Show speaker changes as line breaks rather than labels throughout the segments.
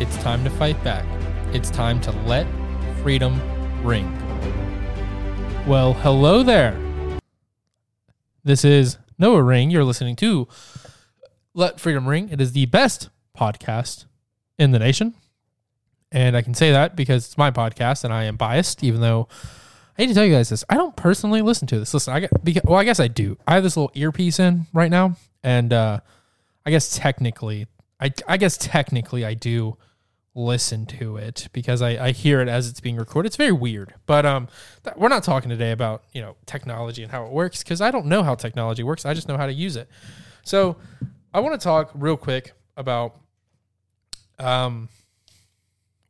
It's time to fight back. It's time to let freedom ring. Well, hello there. This is Noah Ring. You're listening to Let Freedom Ring. It is the best podcast in the nation. And I can say that because it's my podcast and I am biased, even though I hate to tell you guys this. I don't personally listen to this. Listen, I get well, I guess I do. I have this little earpiece in right now, and uh, I guess technically, I I guess technically I do listen to it because I, I hear it as it's being recorded. It's very weird, but um, th- we're not talking today about you know technology and how it works because I don't know how technology works. I just know how to use it. So I want to talk real quick about um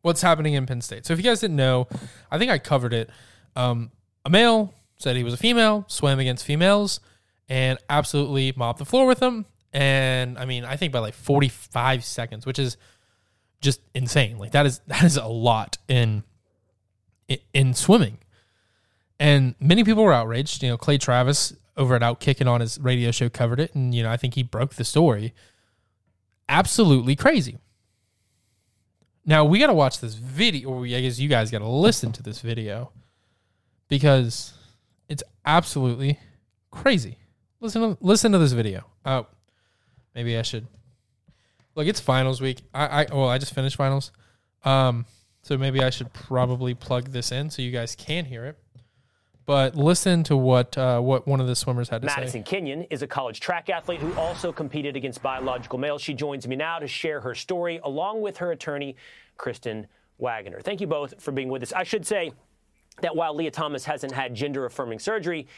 what's happening in Penn State. So if you guys didn't know, I think I covered it. Um, a male said he was a female, swam against females, and absolutely mopped the floor with them. And I mean, I think by like 45 seconds, which is just insane. Like that is that is a lot in in, in swimming. And many people were outraged. You know, Clay Travis over at Outkicking on his radio show covered it, and you know, I think he broke the story. Absolutely crazy. Now we got to watch this video, or I guess you guys got to listen to this video because it's absolutely crazy. Listen to listen to this video. Oh, maybe I should. Look, it's finals week. I, I well, I just finished finals, um, so maybe I should probably plug this in so you guys can hear it. But listen to what uh, what one of the swimmers had to
Madison
say.
Madison Kenyon is a college track athlete who also competed against biological males. She joins me now to share her story along with her attorney, Kristen Waggoner. Thank you both for being with us. I should say that while Lia Thomas hasn't had gender affirming surgery,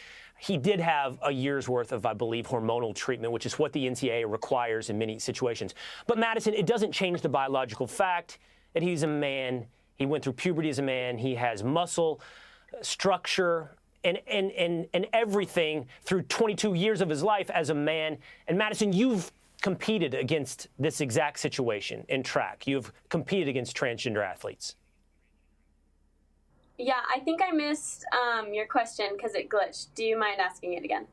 he did have a year's worth of, I believe, hormonal treatment, which is what the NCAA requires in many situations. But Madison, it doesn't change the biological fact that he's a man. He went through puberty as a man. He has muscle, structure, and, and, and, and everything through 22 years of his life as a man. And Madison, you've competed against this exact situation in track. You've competed against transgender athletes.
Yeah, I think I missed um, your question because it glitched. Do you mind asking it again?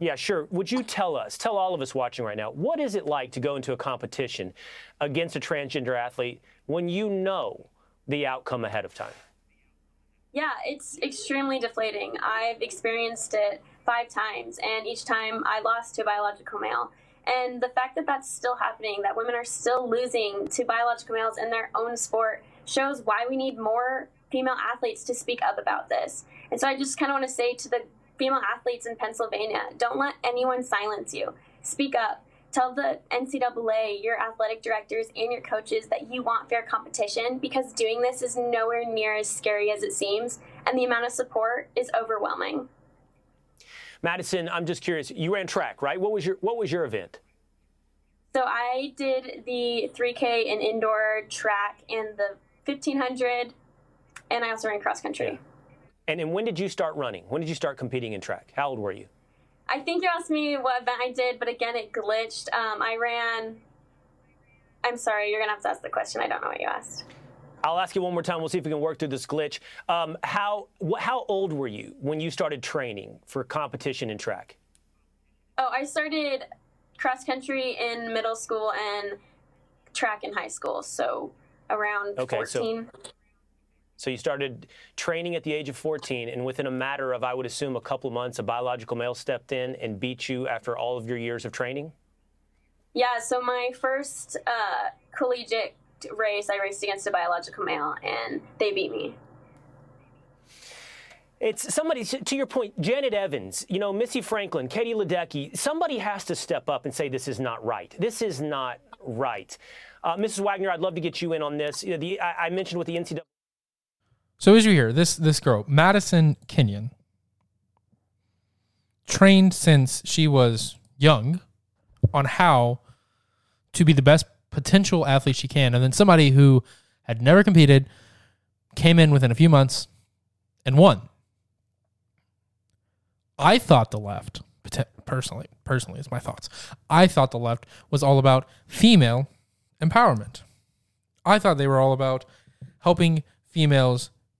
Yeah, sure. Would you tell us, tell all of us watching right now, what is it like to go into a competition against a transgender athlete when you know the outcome ahead of time?
Yeah, it's extremely deflating. I've experienced it five times, and each time I lost to a biological male. And the fact that that's still happening, that women are still losing to biological males in their own sport, shows why we need more female athletes to speak up about this. And so I just kind of want to say to the female athletes in Pennsylvania don't let anyone silence you. Speak up. tell the NCAA, your athletic directors, and your coaches that you want fair competition because doing this is nowhere near as scary as it seems, and the amount of support is overwhelming.
Madison, I'm just curious. You ran track, right? What was your What was your event?
So I did the 3K in indoor track and the 1500, and I also ran cross country.
Yeah. And, and when did you start running? When did you start competing in track? How old were you?
I think you asked me what event I did, but again, it glitched. Um, I ran. I'm sorry, you're gonna have to ask the question. I don't know what you asked.
I'll ask you one more time. We'll see if we can work through this glitch. Um, how how old were you when you started training for competition in track?
Oh, I started cross country in middle school and track in high school, so around okay, 14.
So, so you started training at the age of 14, and within a matter of, I would assume, a couple months, a biological male stepped in and beat you after all of your years of training?
Yeah, so my first uh, collegiate race, I raced against a biological male, and they beat me.
It's somebody, to your point, Janet Evans, you know, Missy Franklin, Katie Ledecky, somebody has to step up and say this is not right. This is not right. Uh, Mrs. Wagner, I'd love to get you in on this. You know, the, I, I, mentioned with the NCAA.
So as you hear, this this girl, Madison Kenyon, trained since she was young on how to be the best potential athlete she can, and then somebody who had never competed came in within a few months and won. I thought the left, personally, personally, is my thoughts. I thought the left was all about female empowerment. I thought they were all about helping females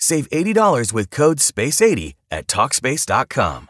Save $80 with code SPACE80 at TalkSpace.com.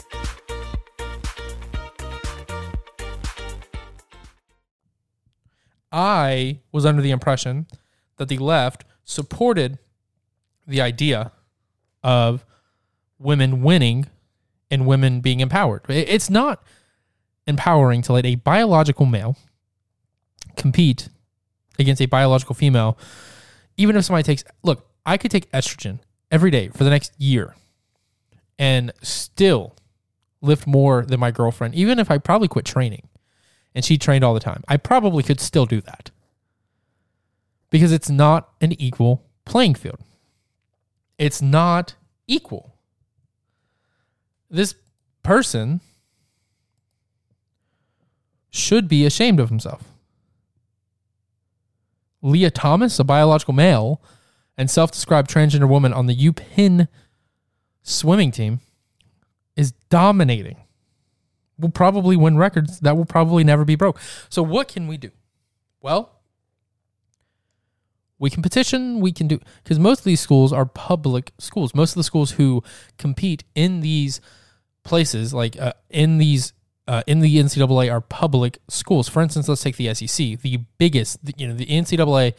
I was under the impression that the left supported the idea of women winning and women being empowered. It's not empowering to let a biological male compete against a biological female, even if somebody takes, look, I could take estrogen every day for the next year and still lift more than my girlfriend, even if I probably quit training and she trained all the time. I probably could still do that because it's not an equal playing field. It's not equal. This person should be ashamed of himself. Lia Thomas, a biological male and self described transgender woman on the UPenn swimming team, is dominating will probably win records that will probably never be broke. So what can we do? Well, We can petition, we can do, because most of these schools are public schools. Most of the schools who compete in these places, like uh, in these, uh, in the NCAA, are public schools. For instance, let's take the SEC, the biggest, you know, the NCAA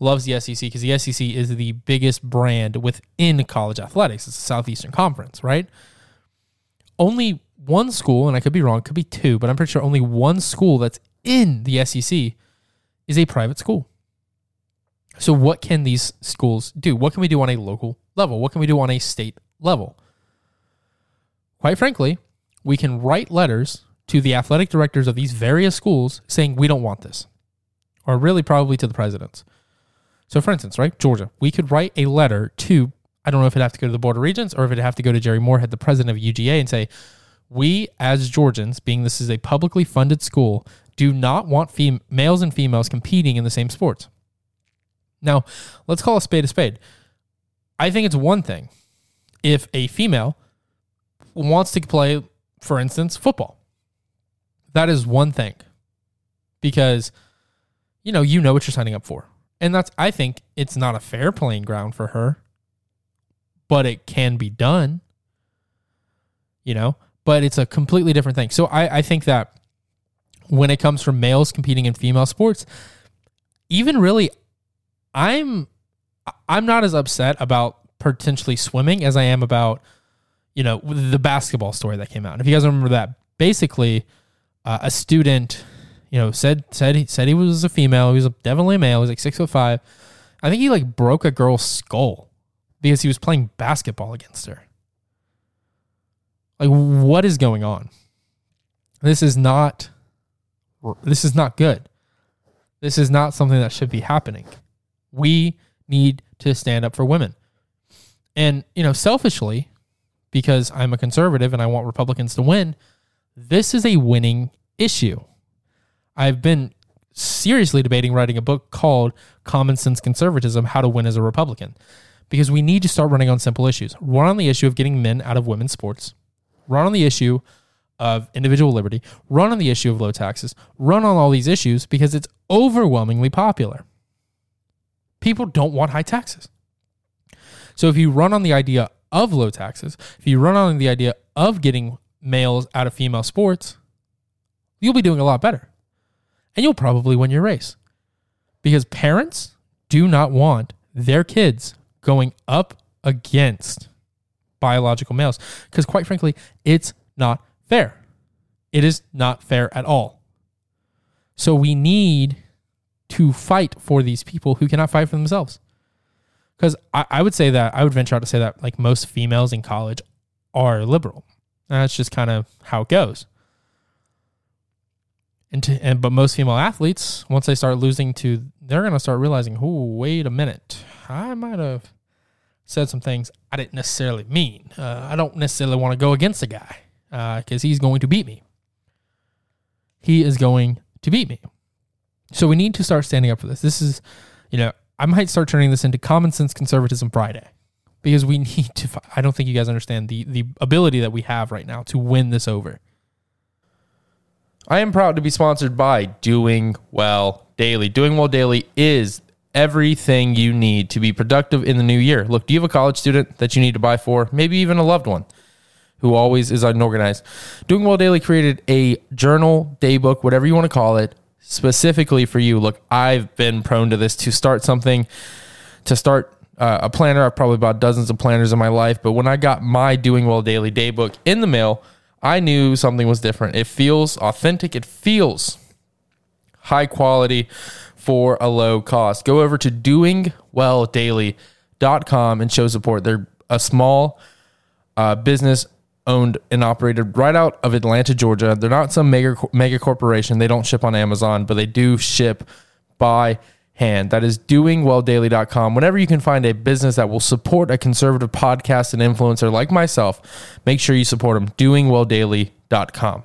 loves the SEC because the SEC is the biggest brand within college athletics. It's the Southeastern Conference, right? Only one school, and I could be wrong, could be two, but I'm pretty sure only one school that's in the SEC is a private school. So, what can these schools do? What can we do on a local level? What can we do on a state level? Quite frankly, we can write letters to the athletic directors of these various schools saying we don't want this, or really probably to the presidents. So, for instance, right, Georgia, we could write a letter to, I don't know if it'd have to go to the Board of Regents or if it'd have to go to Jere Morehead, the president of UGA, and say, we as Georgians, being this is a publicly funded school, do not want fem- males and females competing in the same sports. Now, let's call a spade a spade. I think it's one thing if a female wants to play, for instance, football. That is one thing because you know you know what you're signing up for, and that's I think it's not a fair playing ground for her, but it can be done. You know, but it's a completely different thing. So I, I think that when it comes from males competing in female sports, even really, I'm I'm not as upset about potentially swimming as I am about you know the basketball story that came out. And if you guys remember that, basically, uh, a student you know said said he said he was a female. He was definitely a male. He was like six foot five. I think he like broke a girl's skull because he was playing basketball against her. Like, what is going on? This is not. This is not good. This is not something that should be happening. We need to stand up for women. And, you know, selfishly, because I'm a conservative and I want Republicans to win, this is a winning issue. I've been seriously debating writing a book called Common Sense Conservatism How to Win as a Republican because we need to start running on simple issues. Run on the issue of getting men out of women's sports, run on the issue of individual liberty, run on the issue of low taxes, run on all these issues because it's overwhelmingly popular. People don't want high taxes. So if you run on the idea of low taxes, if you run on the idea of getting males out of female sports, you'll be doing a lot better. And you'll probably win your race. Because parents do not want their kids going up against biological males. Because quite frankly, it's not fair. It is not fair at all. So we need to fight for these people who cannot fight for themselves. Because I, I, would say that, I would venture out to say that like most females in college are liberal. And that's just kind of how it goes. And, to, and but most female athletes, once they start losing to, they're going to start realizing, oh, wait a minute, I might have said some things I didn't necessarily mean. Uh, I don't necessarily want to go against the guy because uh, he's going to beat me. He is going to beat me. So we need to start standing up for this. This is, you know, I might start turning this into common sense conservatism Friday because we need to. I don't think you guys understand the the ability that we have right now to win this over. I am proud to be sponsored by Doing Well Daily. Doing Well Daily is everything you need to be productive in the new year. Look, do you have a college student that you need to buy for? Maybe even a loved one who always is unorganized. Doing Well Daily created a journal, daybook, whatever you want to call it, specifically for you. Look, I've been prone to this to start something, to start uh, a planner. I've probably bought dozens of planners in my life, but when I got my Doing Well Daily Daybook in the mail, I knew something was different. It feels authentic. It feels high quality for a low cost. Go over to doingwelldaily.com and show support. They're a small uh, business owned and operated right out of Atlanta, Georgia. They're not some mega mega corporation. They don't ship on Amazon, but they do ship by hand. That is doingwelldaily.com. Whenever you can find a business that will support a conservative podcast and influencer like myself, make sure you support them. Doingwelldaily.com.